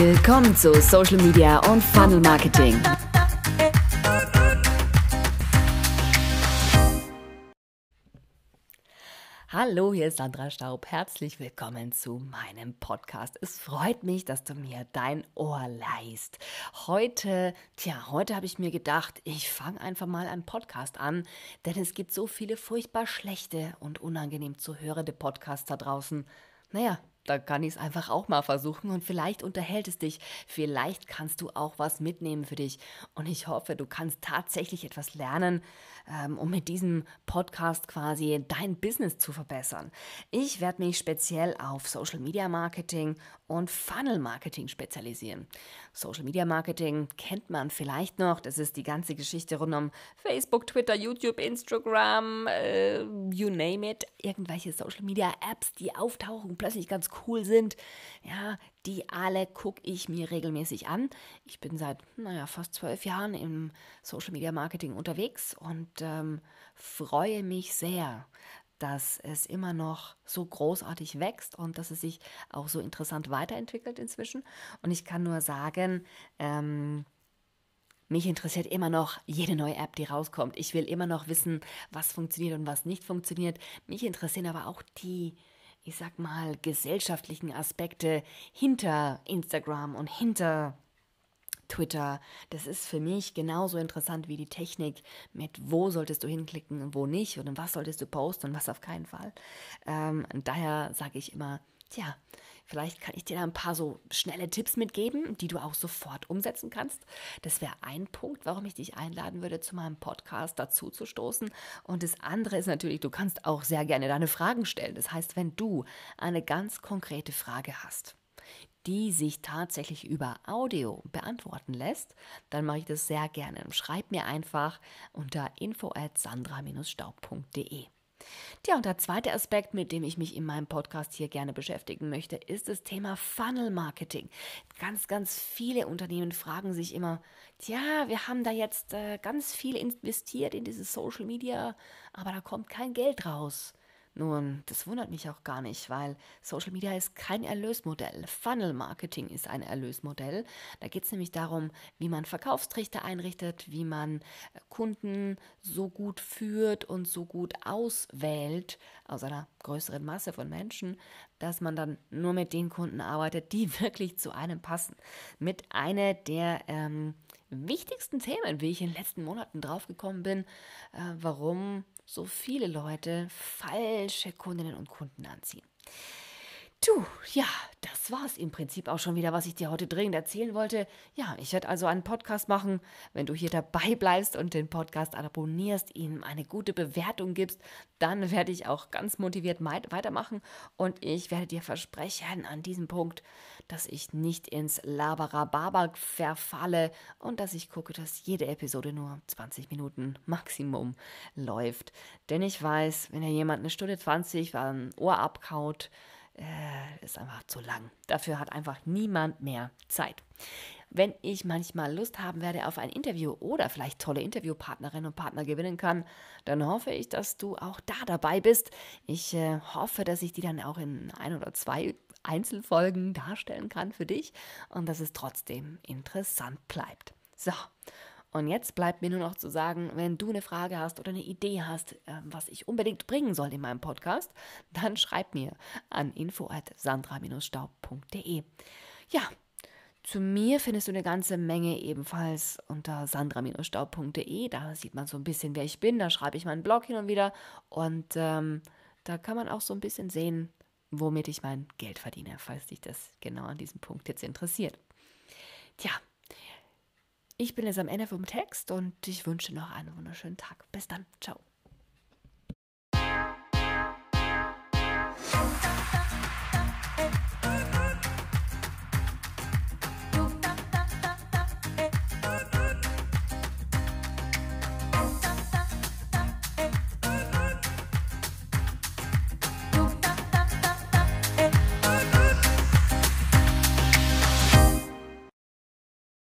Willkommen zu Social Media und Funnel Marketing. Hallo, hier ist Sandra Staub. Herzlich willkommen zu meinem Podcast. Es freut mich, dass du mir dein Ohr leist. Heute, tja, heute habe ich mir gedacht, ich fange einfach mal einen Podcast an, denn es gibt so viele furchtbar schlechte und unangenehm zu hörende Podcasts da draußen. Naja, da kann ich es einfach auch mal versuchen und vielleicht unterhält es dich. Vielleicht kannst du auch was mitnehmen für dich. Und ich hoffe, du kannst tatsächlich etwas lernen, ähm, um mit diesem Podcast quasi dein Business zu verbessern. Ich werde mich speziell auf Social Media Marketing und Funnel Marketing spezialisieren. Social Media Marketing kennt man vielleicht noch. Das ist die ganze Geschichte rund um Facebook, Twitter, YouTube, Instagram, äh, you name it. Irgendwelche Social Media Apps, die auftauchen, plötzlich ganz cool sind. Ja, die alle gucke ich mir regelmäßig an. Ich bin seit, naja, fast zwölf Jahren im Social Media Marketing unterwegs und ähm, freue mich sehr, dass es immer noch so großartig wächst und dass es sich auch so interessant weiterentwickelt inzwischen. Und ich kann nur sagen, ähm, mich interessiert immer noch jede neue App, die rauskommt. Ich will immer noch wissen, was funktioniert und was nicht funktioniert. Mich interessieren aber auch die, ich sag mal, gesellschaftlichen Aspekte hinter Instagram und hinter Twitter. Das ist für mich genauso interessant wie die Technik mit wo solltest du hinklicken und wo nicht und was solltest du posten und was auf keinen Fall. Ähm, daher sage ich immer, tja, vielleicht kann ich dir da ein paar so schnelle Tipps mitgeben, die du auch sofort umsetzen kannst. Das wäre ein Punkt, warum ich dich einladen würde, zu meinem Podcast dazu zu stoßen. Und das andere ist natürlich, du kannst auch sehr gerne deine Fragen stellen. Das heißt, wenn du eine ganz konkrete Frage hast, die sich tatsächlich über Audio beantworten lässt, dann mache ich das sehr gerne. Schreib mir einfach unter info at sandra-staub.de. Tja, und der zweite Aspekt, mit dem ich mich in meinem Podcast hier gerne beschäftigen möchte, ist das Thema Funnel Marketing. Ganz, ganz viele Unternehmen fragen sich immer, tja, wir haben da jetzt äh, ganz viel investiert in dieses Social Media, aber da kommt kein Geld raus. Nun, das wundert mich auch gar nicht, weil Social Media ist kein Erlösmodell. Funnel Marketing ist ein Erlösmodell. Da geht es nämlich darum, wie man Verkaufstrichter einrichtet, wie man äh, Kunden so gut führt und so gut auswählt aus einer größeren Masse von Menschen, dass man dann nur mit den Kunden arbeitet, die wirklich zu einem passen. Mit einer der ähm, wichtigsten Themen, wie ich in den letzten Monaten draufgekommen bin, äh, warum so viele Leute falsche Kundinnen und Kunden anziehen. Du, ja, war es im Prinzip auch schon wieder, was ich dir heute dringend erzählen wollte. Ja, ich werde also einen Podcast machen. Wenn du hier dabei bleibst und den Podcast abonnierst, ihm eine gute Bewertung gibst, dann werde ich auch ganz motiviert weitermachen. Und ich werde dir versprechen an diesem Punkt, dass ich nicht ins Labarababa verfalle und dass ich gucke, dass jede Episode nur 20 Minuten Maximum läuft. Denn ich weiß, wenn ja jemand eine Stunde 20 ein Ohr abkaut, äh, ist einfach zu lang. Dafür hat einfach niemand mehr Zeit. Wenn ich manchmal Lust haben werde auf ein Interview oder vielleicht tolle Interviewpartnerinnen und Partner gewinnen kann, dann hoffe ich, dass du auch da dabei bist. Ich äh, hoffe, dass ich die dann auch in ein oder zwei Einzelfolgen darstellen kann für dich und dass es trotzdem interessant bleibt. So, und jetzt bleibt mir nur noch zu sagen, wenn du eine Frage hast oder eine Idee hast, ähm, was ich unbedingt bringen soll in meinem Podcast, dann schreib mir an info@sandra-staub.de. Ja, zu mir findest du eine ganze Menge ebenfalls unter sandra-staub.de. Da sieht man so ein bisschen, wer ich bin. Da schreibe ich meinen Blog hin und wieder. Und ähm, da kann man auch so ein bisschen sehen, womit ich mein Geld verdiene, falls dich das genau an diesem Punkt jetzt interessiert. Tja, ich bin jetzt am Ende vom Text und ich wünsche noch einen wunderschönen Tag. Bis dann. Ciao.